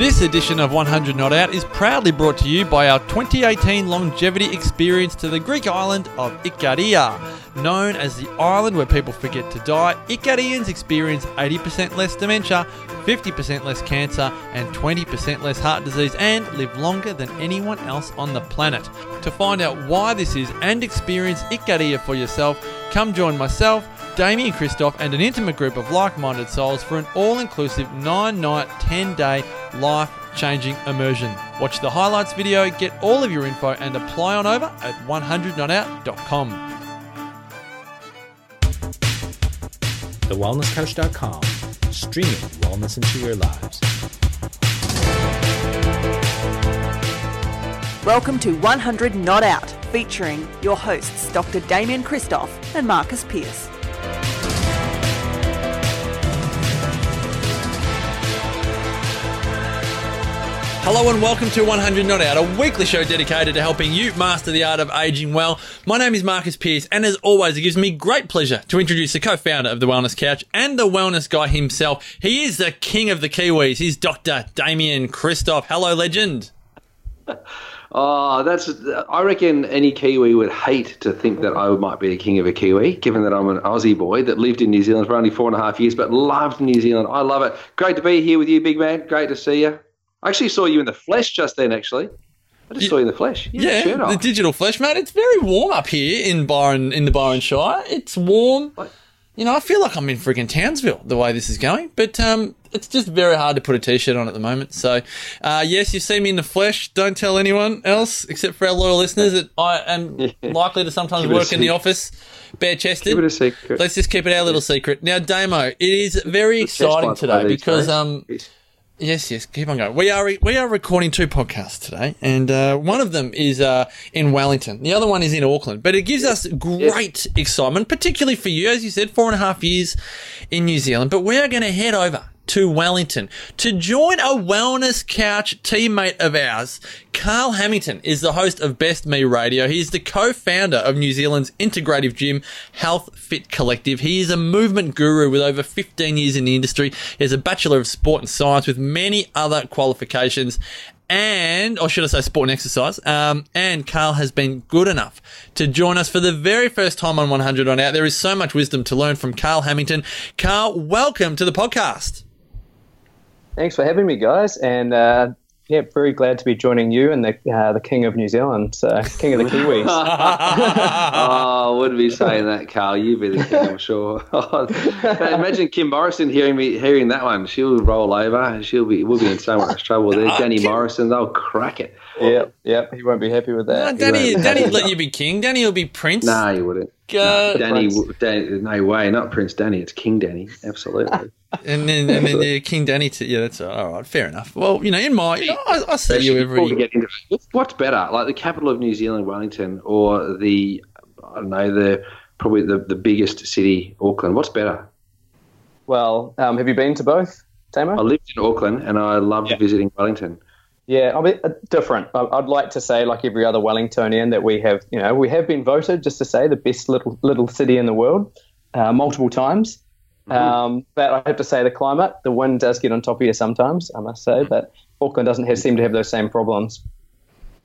This edition of 100 Not Out is proudly brought to you by our 2018 longevity experience to the Greek island of Ikaria. Known as the island where people forget to die, Ikarians experience 80% less dementia, 50% less cancer, and 20% less heart disease and live longer than anyone else on the planet. To find out why this is and experience Ikaria for yourself, come join myself, Damien Kristof, and an intimate group of like minded souls for an all inclusive 9 night, 10 day life changing immersion. Watch the highlights video, get all of your info, and apply on over at 100notout.com. TheWellnessCouch.com, streaming wellness into your lives. Welcome to 100 Not Out, featuring your hosts Dr. Damien Kristof and Marcus Pearce. Hello and welcome to 100 Not Out, a weekly show dedicated to helping you master the art of aging well. My name is Marcus Pearce, and as always, it gives me great pleasure to introduce the co-founder of the Wellness Couch and the wellness guy himself. He is the king of the Kiwis. He's Dr. Damien Kristof. Hello, legend. Oh, that's. I reckon any Kiwi would hate to think that I might be the king of a Kiwi, given that I'm an Aussie boy that lived in New Zealand for only four and a half years, but loved New Zealand. I love it. Great to be here with you, big man. Great to see you. I actually saw you in the flesh just then. Actually, I just saw you in the flesh. You shirt Yeah, the digital flesh, mate. It's very warm up here in Byron, in the Byron Shire. It's warm. What? You know, I feel like I'm in freaking Townsville the way this is going, but um, it's just very hard to put a t-shirt on at the moment. So, uh, yes, you've seen me in the flesh. Don't tell anyone else except for our loyal listeners that I am likely to sometimes Keep work in the office bare chested. Keep it a secret. Let's just keep it our little secret. Now, Damo, it is very exciting today because um, Yes, yes. Keep on going. We are we are recording two podcasts today, and uh, one of them is uh, in Wellington. The other one is in Auckland. But it gives us great excitement, particularly for you, as you said, four and a half years in New Zealand. But we are going to head over to Wellington to join a wellness couch teammate of ours. Carl Hamilton is the host of Best Me Radio. He's the co-founder of New Zealand's integrative gym Health Fit Collective. He is a movement guru with over 15 years in the industry. He has a Bachelor of Sport and Science with many other qualifications. And, or should I say sport and exercise? Um, and Carl has been good enough to join us for the very first time on 100 on Out. There is so much wisdom to learn from Carl Hamilton. Carl, welcome to the podcast. Thanks for having me, guys, and uh, yeah, very glad to be joining you and the uh, the King of New Zealand, uh, King of the Kiwis. oh, I wouldn't be saying that, Carl. You'd be the king, I'm sure. Imagine Kim Morrison hearing me hearing that one. She'll roll over. She'll be we'll be in so much trouble there. Danny Morrison, they'll crack it. yep, yep, he won't be happy with that. Danny, Danny let you be king. Danny will be prince. No, you wouldn't. Uh, Danny, Prince. Danny, no way, not Prince Danny. It's King Danny. Absolutely. And then, and then yeah, King Danny. T- yeah, that's all right. Fair enough. Well, you know, in my, you know, I, I see you every. get into it, what's better, like the capital of New Zealand, Wellington, or the I don't know the probably the, the biggest city, Auckland? What's better? Well, um, have you been to both, Damo? I lived in Auckland and I loved Yeah. visiting Wellington. Yeah, I mean, uh, different. I'd like to say, like every other Wellingtonian, that we have, you know, we have been voted, just to say, the best little little city in the world, uh, multiple times. Um, but I have to say, the climate, the wind does get on top of you sometimes. I must say, but Auckland doesn't have, seem to have those same problems.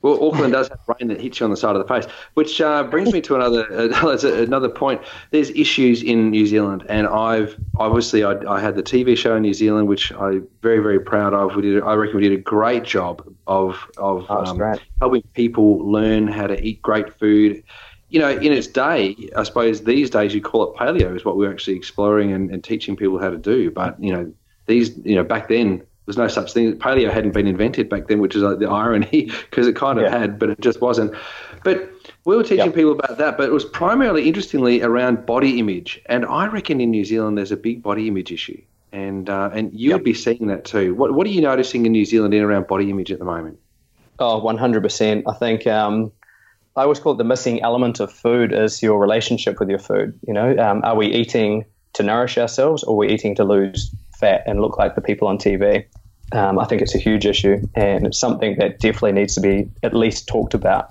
Well, Auckland does have rain that hits you on the side of the face, which uh, brings me to another uh, another point. There's issues in New Zealand, and I've obviously I, I had the TV show in New Zealand, which I'm very very proud of. We did I reckon we did a great job of of Oh, um, helping people learn how to eat great food. You know, in its day, I suppose these days you call it paleo is what we're actually exploring and, and teaching people how to do. But you know, these you know back then there's no such thing. Paleo hadn't been invented back then, which is like the irony because it kind of Yeah. had, but it just wasn't. But we were teaching Yep. people about that, but it was primarily, interestingly, around body image. And I reckon in New Zealand there's a big body image issue, and uh, and you would be seeing that too. What what are you noticing in New Zealand in around body image at the moment? Oh, 100%. I think um, I always call it the missing element of food is your relationship with your food. You know, um, are we eating to nourish ourselves or are we eating to lose fat and look like the people on TV? Um, I think it's a huge issue and it's something that definitely needs to be at least talked about.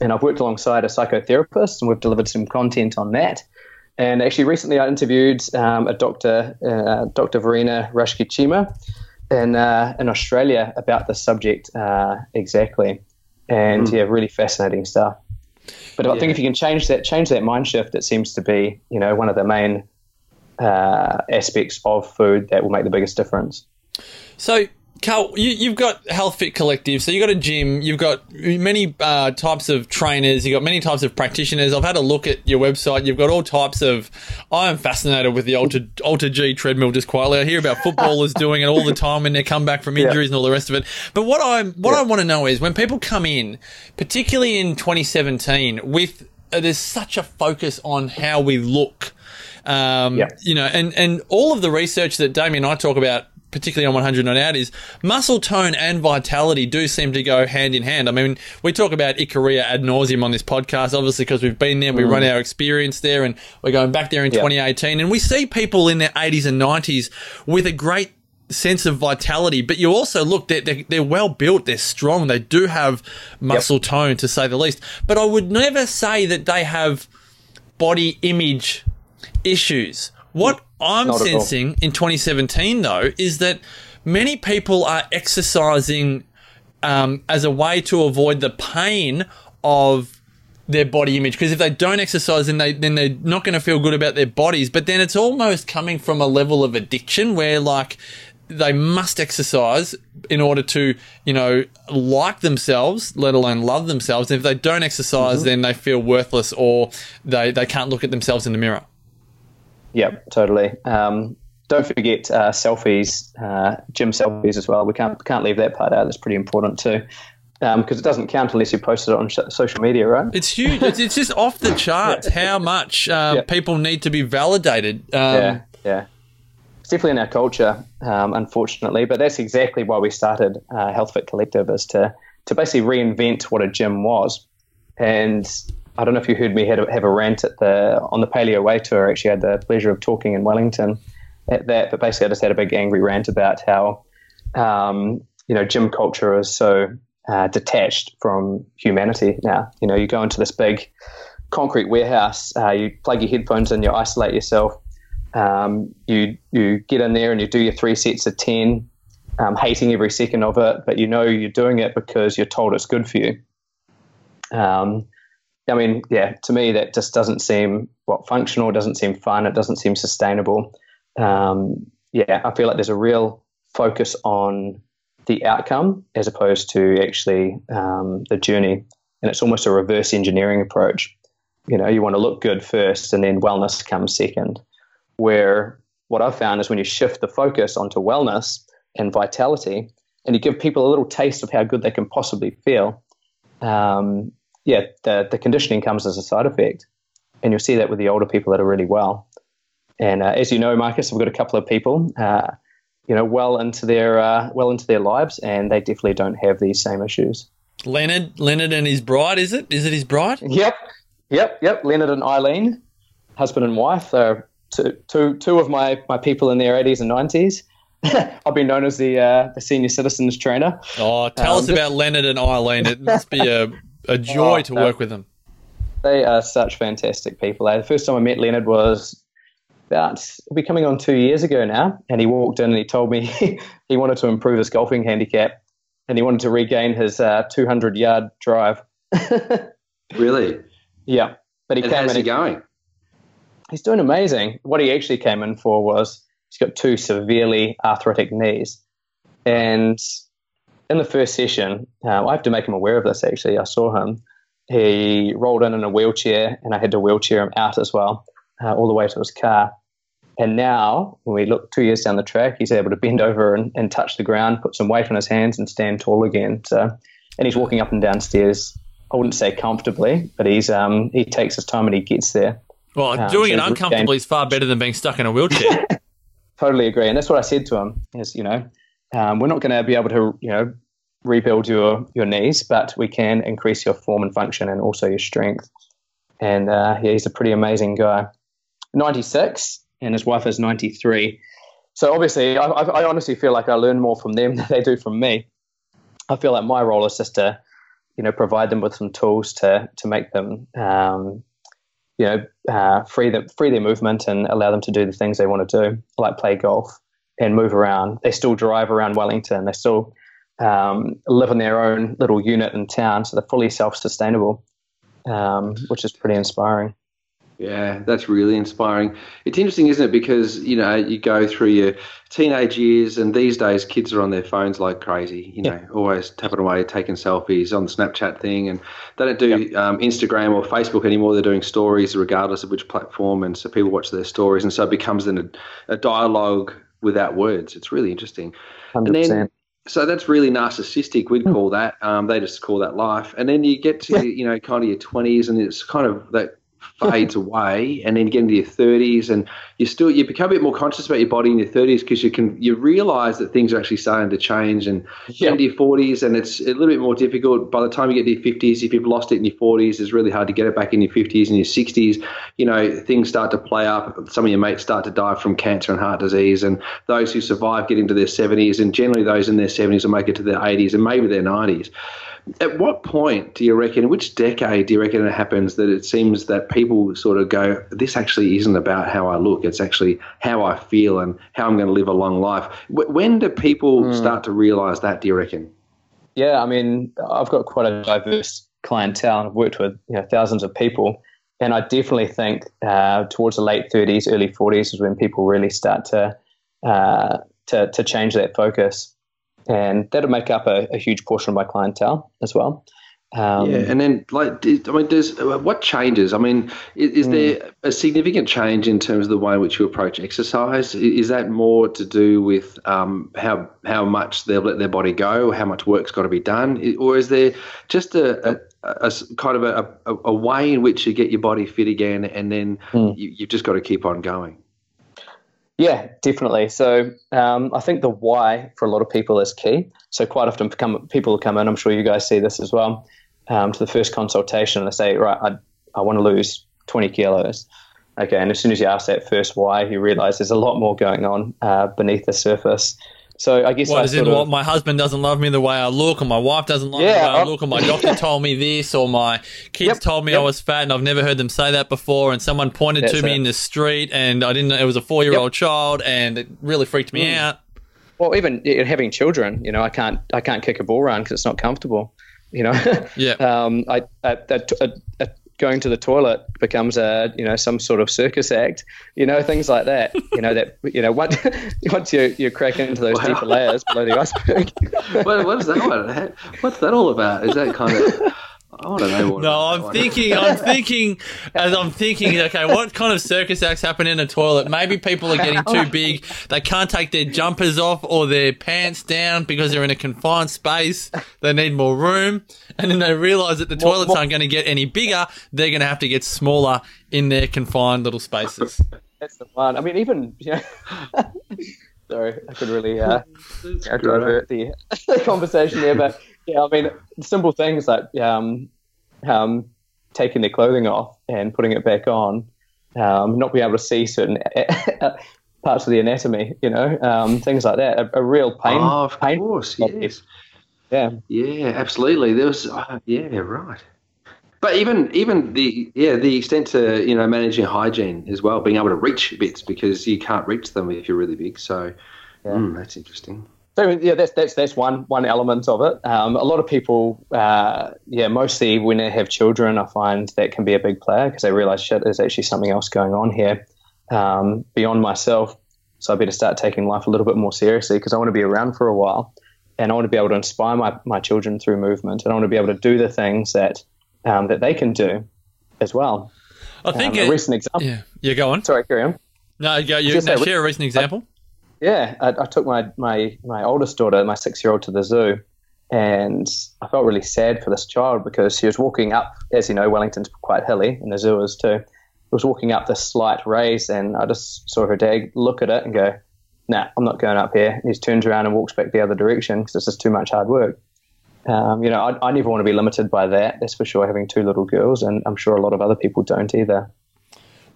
And I've worked alongside a psychotherapist and we've delivered some content on that. And actually, recently I interviewed um, a doctor, uh, Dr. Verena Rashkichima, in uh, in Australia about the subject uh, exactly, and mm. yeah, really fascinating stuff. But I think if you can change that change that mind shift, it seems to be you know one of the main uh, aspects of food that will make the biggest difference. So Carl, you, have got Health Fit Collective, so you've got a gym, you've got many uh, types of trainers, you've got many types of practitioners. I've had a look at your website. You've got all types of. I am fascinated with the Ultra AlterG treadmill. Just quietly, I hear about footballers doing it all the time when they come back from injuries yeah. and all the rest of it. But what I'm, what yeah. I want to know is when people come in, particularly in 2017, with uh, there's such a focus on how we look. Um, yeah. You know, and, and all of the research that Damien and I talk about particularly on 100 not out, is muscle tone and vitality do seem to go hand in hand. I mean, we talk about Ikaria ad nauseum on this podcast, obviously, because we've been there, we mm. run our experience there, and we're going back there in 2018, and we see people in their 80s and 90s with a great sense of vitality, but you also look, they're, they're, they're, well built, they're strong, they do have muscle yep. tone to say the least. But I would never say that they have body image issues. What I'm Not sensing in 2017, though, is that many people are exercising um, as a way to avoid the pain of their body image. Because if they don't exercise, then they then they're not going to feel good about their bodies. But then it's almost coming from a level of addiction where like they must exercise in order to, you know, like themselves, let alone love themselves. And if they don't exercise, mm-hmm. then they feel worthless or they, they can't look at themselves in the mirror. Yeah, totally. Um, don't forget uh, selfies, uh, gym selfies as well. We can't can't leave that part out. That's pretty important too, because um, it doesn't count unless you post it on sh- social media, right? It's huge. it's, it's just off the charts yeah. how much uh, yeah. people need to be validated. Um, yeah, yeah. It's definitely in our culture, um, unfortunately. But that's exactly why we started uh, Health Fit Collective, is to to basically reinvent what a gym was, and I don't know if you heard me have a, have a rant at the on the Paleo Way tour. I actually had the pleasure of talking in Wellington at that, but basically I just had a big angry rant about how um, you know gym culture is so uh, detached from humanity now. You know, you go into this big concrete warehouse, uh, you plug your headphones in, you isolate yourself, um, you you get in there and you do your three sets of ten, um, hating every second of it, but you know you're doing it because you're told it's good for you. Um, I mean, yeah, to me that just doesn't seem what functional. Doesn't seem fun. It doesn't seem sustainable. Um, yeah, I feel like there's a real focus on the outcome as opposed to actually um, the journey, and it's almost a reverse engineering approach. You know, you want to look good first, and then wellness comes second. Where what I've found is when you shift the focus onto wellness and vitality, and you give people a little taste of how good they can possibly feel, um, yeah, the, the conditioning comes as a side effect. And you'll see that with the older people that are really well. And uh, as you know, Marcus, we've got a couple of people, uh, you know, well into their uh, well into their lives, and they definitely don't have these same issues. Leonard, Leonard and his bride, is it? Is it his bride? Yep, yep, yep. Leonard and Eileen, husband and wife, are two, two, two of my, my people in their 80s and 90s. I've been known as the uh, the senior citizens trainer. Oh, tell um, us about Leonard and Eileen. It must be a a joy oh, to work with them. They are such fantastic people. The first time I met Leonard was about it'll be coming on two years ago now, and he walked in and he told me he wanted to improve his golfing handicap and he wanted to regain his uh, 200 yard drive. really? Yeah, but he and came how's in. he going? He's doing amazing. What he actually came in for was he's got two severely arthritic knees, and in the first session, uh, I have to make him aware of this actually. I saw him. He rolled in in a wheelchair, and I had to wheelchair him out as well, uh, all the way to his car. And now, when we look two years down the track, he's able to bend over and, and touch the ground, put some weight on his hands, and stand tall again. So, and he's walking up and down stairs. I wouldn't say comfortably, but he's um, he takes his time and he gets there. Well, um, doing so it uncomfortably is far better than being stuck in a wheelchair. totally agree, and that's what I said to him. Is you know, um, we're not going to be able to you know rebuild your your knees, but we can increase your form and function and also your strength. And uh, yeah, he's a pretty amazing guy. 96, and his wife is 93. So obviously, I, I honestly feel like I learn more from them than they do from me. I feel like my role is just to, you know, provide them with some tools to to make them, um, you know, uh, free them free their movement and allow them to do the things they want to do, like play golf. and move around. They still drive around Wellington. They still um, live in their own little unit in town, so they're fully self-sustainable, um, which is pretty inspiring. Yeah, that's really inspiring. It's interesting, isn't it? Because you know you go through your teenage years, and these days kids are on their phones like crazy. You know, yeah. always tapping away, taking selfies on the Snapchat thing, and they don't do yep. um, Instagram or Facebook anymore. They're doing stories, regardless of which platform, and so people watch their stories, and so it becomes an, a dialogue without words. It's really interesting. 100%. And then so that's really narcissistic. We'd call that. Um, they just call that life. And then you get to you know kind of your twenties, and it's kind of that fades away, and then you get into your 30s, and you still you become a bit more conscious about your body in your 30s because you can you realize that things are actually starting to change, and into your 40s, and it's a little bit more difficult. By the time you get to your 50s, if you've lost it in your 40s, it's really hard to get it back in your 50s and your 60s. You know, things start to play up. Some of your mates start to die from cancer and heart disease, and those who survive get into their 70s, and generally those in their 70s will make it to their 80s and maybe their 90s. At what point do you reckon, which decade do you reckon it happens that it seems that people sort of go, this actually isn't about how I look, it's actually how I feel and how I'm going to live a long life? When do people mm. start to realize that, do you reckon? Yeah, I mean, I've got quite a diverse clientele. and I've worked with you know, thousands of people. And I definitely think uh, towards the late 30s, early 40s is when people really start to, uh, to, to change that focus and that'll make up a, a huge portion of my clientele as well. Um, yeah, and then like, I mean, does what changes? I mean, is, is mm. there a significant change in terms of the way in which you approach exercise? Is that more to do with um, how how much they'll let their body go, how much work's got to be done, or is there just a, a, a kind of a, a, way in which you get your body fit again, and then mm. you, you've just got to keep on going? Yeah, definitely. So um, I think the why for a lot of people is key. So quite often come, people come in, I'm sure you guys see this as well, um, to the first consultation and they say, right, I, I want to lose 20 kilos. Okay, and as soon as you ask that first why, you realize there's a lot more going on uh, beneath the surface. So I guess what is it? What my husband doesn't love me the way I look, or my wife doesn't love yeah, me the way I look, or my doctor told me this, or my kids yep, told me yep. I was fat, and I've never heard them say that before. And someone pointed That's to me it. in the street, and I didn't know it was a four-year-old yep. child, and it really freaked me mm. out. Well, even having children, you know, I can't I can't kick a ball around because it's not comfortable. You know, yeah. um, I, I, a, a, going to the toilet becomes a you know some sort of circus act you know things like that you know that you know once, once you you crack into those wow. deeper layers below the iceberg what, what is that about? what's that all about is that kind of I want to know No, I'm thinking. I'm thinking as I'm thinking. Okay, what kind of circus acts happen in a toilet? Maybe people are getting too big. They can't take their jumpers off or their pants down because they're in a confined space. They need more room, and then they realise that the toilets aren't going to get any bigger. They're going to have to get smaller in their confined little spaces. That's the one. I mean, even you know, sorry, I could really uh, divert the, the conversation there, but yeah, I mean, simple things like um, um, taking their clothing off and putting it back on, um, not being able to see certain parts of the anatomy, you know, um, things like that. A, a real pain. Oh, of pain course, yes. Yeah. Yeah, absolutely. There was, uh, yeah, right. But even even the yeah the extent to you know managing hygiene as well, being able to reach bits because you can't reach them if you're really big. So yeah. mm, that's interesting. So yeah, that's that's that's one one element of it. Um, a lot of people, uh, yeah, mostly when they have children, I find that can be a big player because they realize shit, there's actually something else going on here um, beyond myself. So I better start taking life a little bit more seriously because I want to be around for a while, and I want to be able to inspire my, my children through movement, and I want to be able to do the things that um, that they can do as well. I think um, a recent example. Yeah, yeah, go on. Sorry, carry on. No, go. You, no, share a recent example. Yeah, I, I took my, my, my oldest daughter, my six year old, to the zoo. And I felt really sad for this child because she was walking up, as you know, Wellington's quite hilly, and the zoo is too. Was walking up this slight raise, and I just saw her dad look at it and go, "Nah, I'm not going up here." And he turns around and walks back the other direction because it's just too much hard work. Um, you know, I, I never want to be limited by that. That's for sure. Having two little girls, and I'm sure a lot of other people don't either.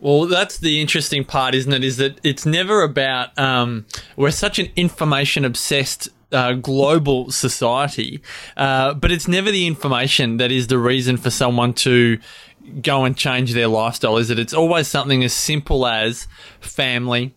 Well, that's the interesting part, isn't it? Is that it's never about um, we're such an information obsessed uh, global society, uh, but it's never the information that is the reason for someone to go and change their lifestyle. Is it? It's always something as simple as family,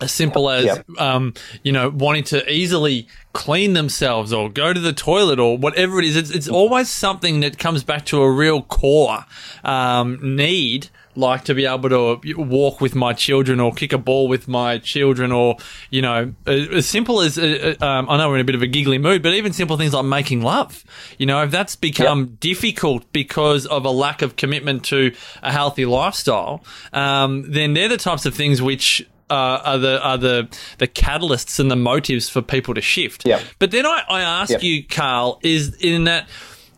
as simple as yep. um, you know wanting to easily clean themselves or go to the toilet or whatever it is. It's, it's always something that comes back to a real core um, need like to be able to walk with my children or kick a ball with my children or you know as simple as uh, uh, um, I know we're in a bit of a giggly mood but even simple things like making love you know if that's become yep. difficult because of a lack of commitment to a healthy lifestyle um, then they're the types of things which uh, are the are the the catalysts and the motives for people to shift. Yep. But then I, I ask yep. you, Carl, is in that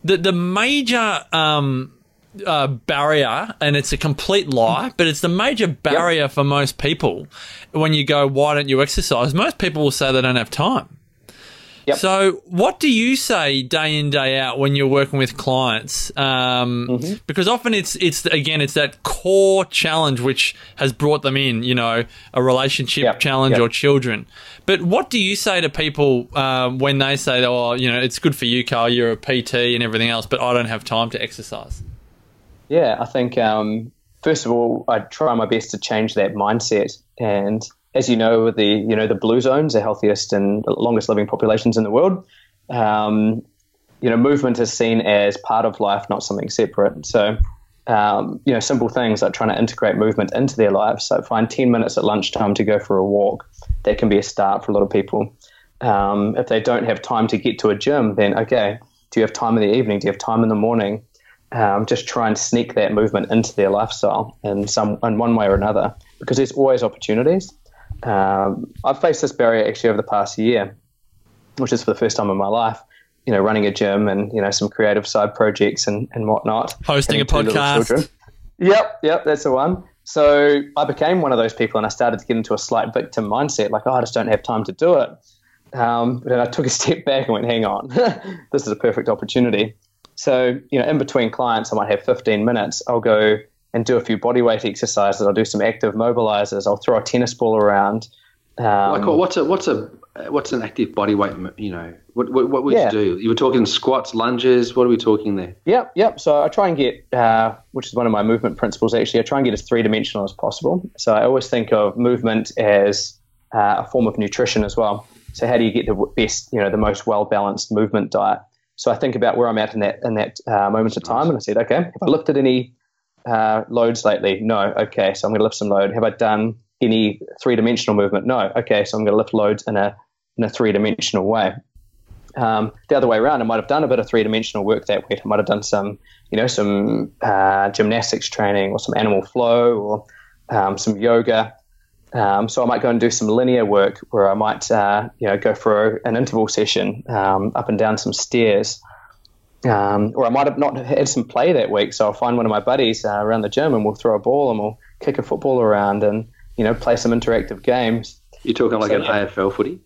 the the major um, uh, barrier, and it's a complete lie, but it's the major barrier yep. for most people when you go, why don't you exercise? Most people will say they don't have time. Yep. So, what do you say day in day out when you're working with clients? Um, mm-hmm. Because often it's it's again it's that core challenge which has brought them in. You know, a relationship yep. challenge yep. or children. But what do you say to people um, when they say, "Oh, you know, it's good for you, Carl. You're a PT and everything else, but I don't have time to exercise." Yeah, I think um, first of all, I try my best to change that mindset and as you know, the you know the blue zones, the healthiest and longest living populations in the world. Um, you know, movement is seen as part of life, not something separate. So, um, you know, simple things like trying to integrate movement into their lives. So, find 10 minutes at lunchtime to go for a walk. That can be a start for a lot of people. Um, if they don't have time to get to a gym, then okay, do you have time in the evening? Do you have time in the morning? Um, just try and sneak that movement into their lifestyle in some in one way or another, because there's always opportunities. Um, I've faced this barrier actually over the past year, which is for the first time in my life. You know, running a gym and you know some creative side projects and, and whatnot. Hosting a podcast. Yep, yep, that's the one. So I became one of those people, and I started to get into a slight victim mindset, like, oh, I just don't have time to do it. Um, but then I took a step back and went, hang on, this is a perfect opportunity. So, you know, in between clients, I might have 15 minutes. I'll go and do a few body weight exercises. I'll do some active mobilizers. I'll throw a tennis ball around. Um, like what's a what's a what's an active body weight? You know, what what, what would yeah. you do? You were talking squats, lunges. What are we talking there? Yep, yep. So I try and get, uh, which is one of my movement principles. Actually, I try and get as three dimensional as possible. So I always think of movement as uh, a form of nutrition as well. So how do you get the best, you know, the most well balanced movement diet? So I think about where I'm at in that in that uh, moment of time, and I said, okay, have I lifted any uh, loads lately? No. Okay, so I'm going to lift some load. Have I done any three dimensional movement? No. Okay, so I'm going to lift loads in a in a three dimensional way. Um, the other way around, I might have done a bit of three dimensional work that week. I might have done some, you know, some uh, gymnastics training or some animal flow or um, some yoga. Um, so I might go and do some linear work where I might, uh, you know, go for an interval session um, up and down some stairs. Um, or I might have not had some play that week, so I'll find one of my buddies uh, around the gym and we'll throw a ball and we'll kick a football around and you know play some interactive games. You're talking like so, an yeah. AFL footy?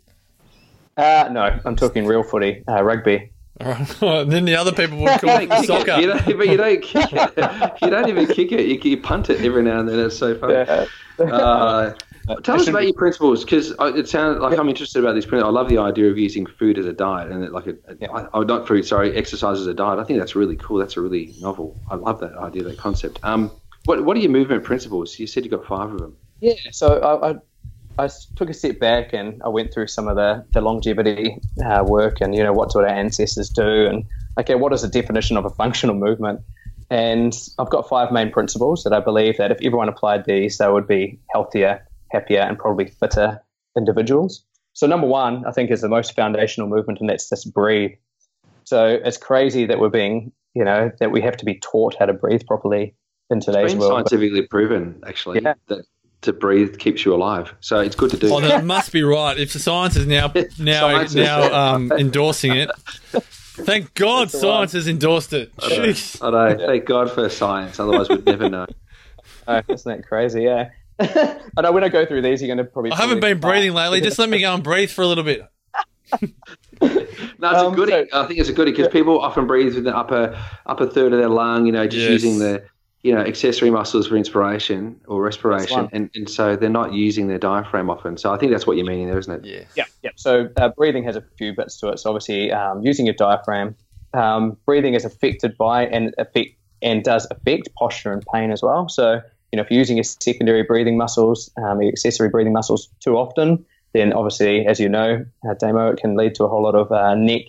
Uh, no, I'm talking real footy, uh, rugby. then the other people would call it soccer. You don't, but you don't kick it. You don't even kick it. You, you punt it every now and then. It's so funny. Yeah. Uh, Tell us about your principles, because it sounds like I'm interested about these principles. I love the idea of using food as a diet, and like a, yeah. I, oh, not food, sorry, exercise as a diet. I think that's really cool. That's a really novel. I love that idea, that concept. Um, what what are your movement principles? You said you got five of them. Yeah, so I, I, I took a step back and I went through some of the the longevity uh, work, and you know what do our ancestors do, and okay, what is the definition of a functional movement? And I've got five main principles that I believe that if everyone applied these, they would be healthier, happier and probably fitter individuals. So number one, I think, is the most foundational movement, and that's just breathe. So it's crazy that we're being, you know, that we have to be taught how to breathe properly in today's it's world. Scientifically proven, actually, yeah. that to breathe keeps you alive. So it's good to do. Oh, that must be right. If the science is now now now um, endorsing it. Thank God, science has endorsed it. I know. I know. Thank God for science. Otherwise, we'd never know. Oh, isn't that crazy? Yeah. I know when I go through these, you're going to probably. I haven't been breathing lately. Just let me go and breathe for a little bit. no, it's um, a goodie. So, I think it's a goodie because yeah. people often breathe with the upper upper third of their lung. You know, just yes. using the you know accessory muscles for inspiration or respiration, and, and so they're not using their diaphragm often. So I think that's what you're meaning there, isn't it? Yeah, yeah, yeah. So uh, breathing has a few bits to it. So obviously, um, using your diaphragm, um, breathing is affected by and affect and does affect posture and pain as well. So you know, if you're using your secondary breathing muscles, um, your accessory breathing muscles too often, then obviously, as you know, uh, Damo, it can lead to a whole lot of uh, neck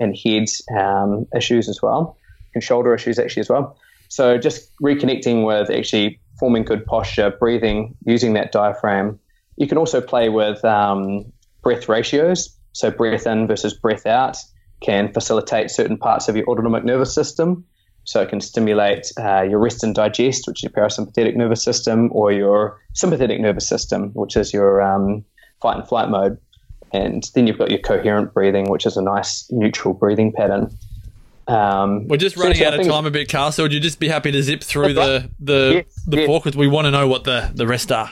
and head um, issues as well, and shoulder issues actually as well. So just reconnecting with actually forming good posture, breathing, using that diaphragm. You can also play with um, breath ratios. So breath in versus breath out can facilitate certain parts of your autonomic nervous system. So it can stimulate uh, your rest and digest, which is your parasympathetic nervous system, or your sympathetic nervous system, which is your um, fight and flight mode. And then you've got your coherent breathing, which is a nice neutral breathing pattern. Um, We're just running so out of time a bit, Carl. So would you just be happy to zip through the the yes, the yes. because we want to know what the the rest are.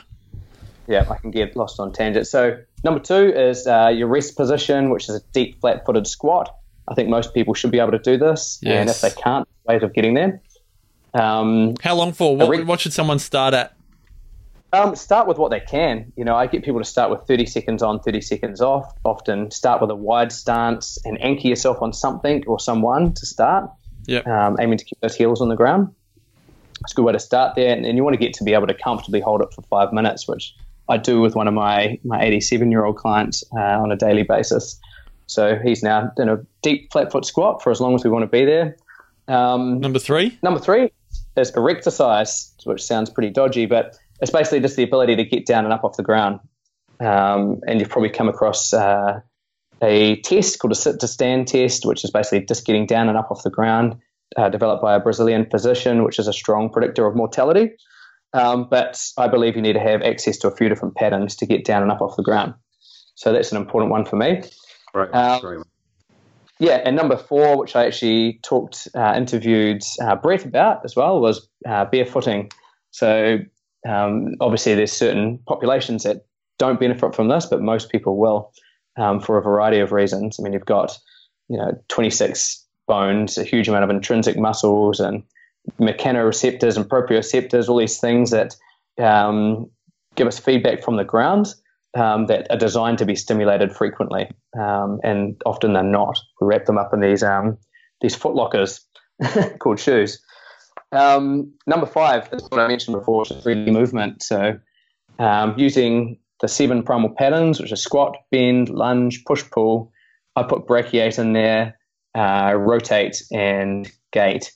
Yeah, I can get lost on tangent. So number two is uh, your rest position, which is a deep flat-footed squat. I think most people should be able to do this, yes. and if they can't, ways of getting there. Um, How long for? What, what should someone start at? Um, start with what they can. You know, I get people to start with 30 seconds on, 30 seconds off. Often start with a wide stance and anchor yourself on something or someone to start. Yeah. Um, aiming to keep those heels on the ground. It's a good way to start there. And, and you want to get to be able to comfortably hold it for five minutes, which I do with one of my, my 87 year old clients uh, on a daily basis. So he's now in a deep flat foot squat for as long as we want to be there. Um, number three? Number three is erectorcise, which sounds pretty dodgy, but it's basically just the ability to get down and up off the ground. Um, and you've probably come across uh, a test called a sit to stand test, which is basically just getting down and up off the ground, uh, developed by a Brazilian physician, which is a strong predictor of mortality. Um, but I believe you need to have access to a few different patterns to get down and up off the ground. So that's an important one for me. Right. Um, yeah, and number four, which I actually talked, uh, interviewed uh, Brett about as well, was uh, barefooting. So um, obviously, there's certain populations that don't benefit from this, but most people will um, for a variety of reasons. I mean, you've got you know 26 bones, a huge amount of intrinsic muscles, and mechanoreceptors and proprioceptors, all these things that um, give us feedback from the ground um, that are designed to be stimulated frequently, um, and often they're not. We wrap them up in these um, these foot lockers called shoes. Um, number five is what I mentioned before, is 3D movement. So um, using the seven primal patterns, which are squat, bend, lunge, push, pull. I put brachiate in there, uh, rotate, and gait.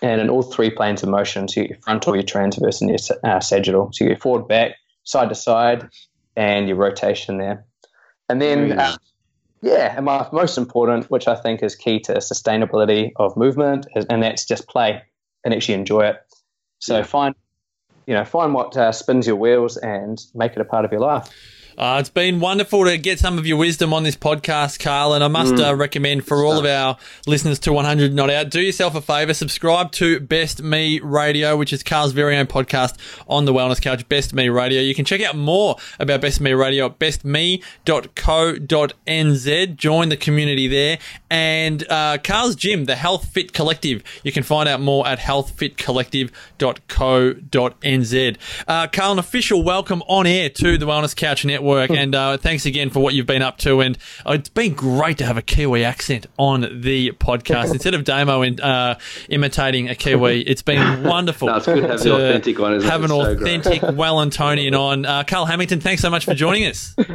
And in all three planes of motion, so your frontal, your transverse, and your uh, sagittal. So you get forward, back, side to side, and your rotation there. And then, uh, yeah, and my most important, which I think is key to sustainability of movement, is, and that's just play and actually enjoy it. So yeah. find, you know, find what uh, spins your wheels and make it a part of your life. Uh, it's been wonderful to get some of your wisdom on this podcast, Carl, and I must mm. uh, recommend for all of our listeners to 100 Not Out, do yourself a favour, subscribe to Best Me Radio, which is Carl's very own podcast on the Wellness Couch, Best Me Radio. You can check out more about Best Me Radio at bestme.co.nz. Join the community there. And uh, Carl's Gym, the Health Fit Collective, you can find out more at healthfitcollective.co.nz. Uh, Carl, an official welcome on air to the Wellness Couch Network and uh, thanks again for what you've been up to. And uh, it's been great to have a Kiwi accent on the podcast instead of Damo in, uh, imitating a Kiwi. It's been wonderful. no, it's good to have the authentic one. Have an authentic so Wellingtonian on. Uh, Carl Hamilton, thanks so much for joining us.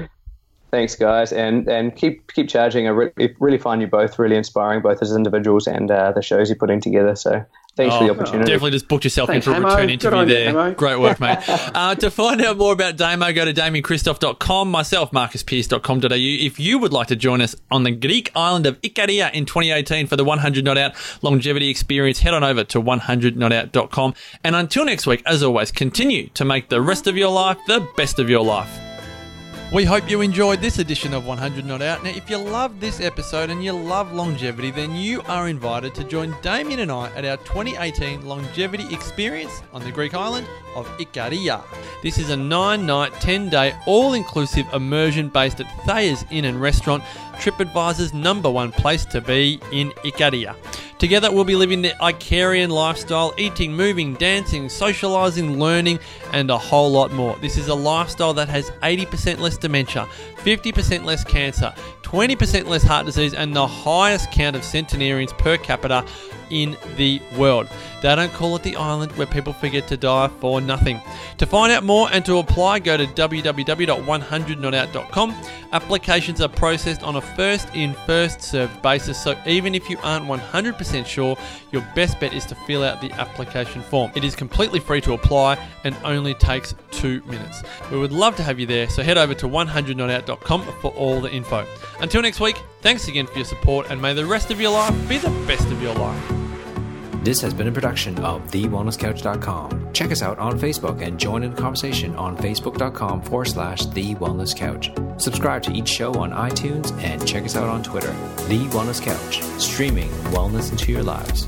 Thanks, guys, and and keep keep charging. I really, really find you both really inspiring, both as individuals and uh, the shows you're putting together. So Thanks oh, for the oh, opportunity. Definitely just booked yourself Thanks, in for a return interview there. You, Great work, mate. uh, to find out more about Damo, go to damienkristof.com, myself, marcuspearce.com.au. If you would like to join us on the Greek island of Ikaria in 2018 for the 100 Not Out longevity experience, head on over to 100notout.com. And until next week, as always, continue to make the rest of your life the best of your life. We hope you enjoyed this edition of 100 Not Out. Now, if you love this episode and you love longevity, then you are invited to join Damien and I at our 2018 longevity experience on the Greek island of Ikaria. This is a nine night, 10 day, all inclusive immersion based at Thea's Inn and Restaurant, TripAdvisor's number one place to be in Ikaria. Together, we'll be living the Icarian lifestyle, eating, moving, dancing, socializing, learning, and a whole lot more. This is a lifestyle that has 80% less dementia, 50% less cancer, 20% less heart disease, and the highest count of centenarians per capita in the world. They don't call it the island where people forget to die for nothing. To find out more and to apply, go to www.100notout.com. Applications are processed on a first in, first served basis, so even if you aren't 100% sure, your best bet is to fill out the application form. It is completely free to apply and only takes two minutes. We would love to have you there, so head over to 100notout.com for all the info. Until next week, thanks again for your support, and may the rest of your life be the best of your life. This has been a production of TheWellnessCouch.com. Check us out on Facebook and join in the conversation on Facebook.com forward slash The Wellness Couch. Subscribe to each show on iTunes and check us out on Twitter. The Wellness Couch, streaming wellness into your lives.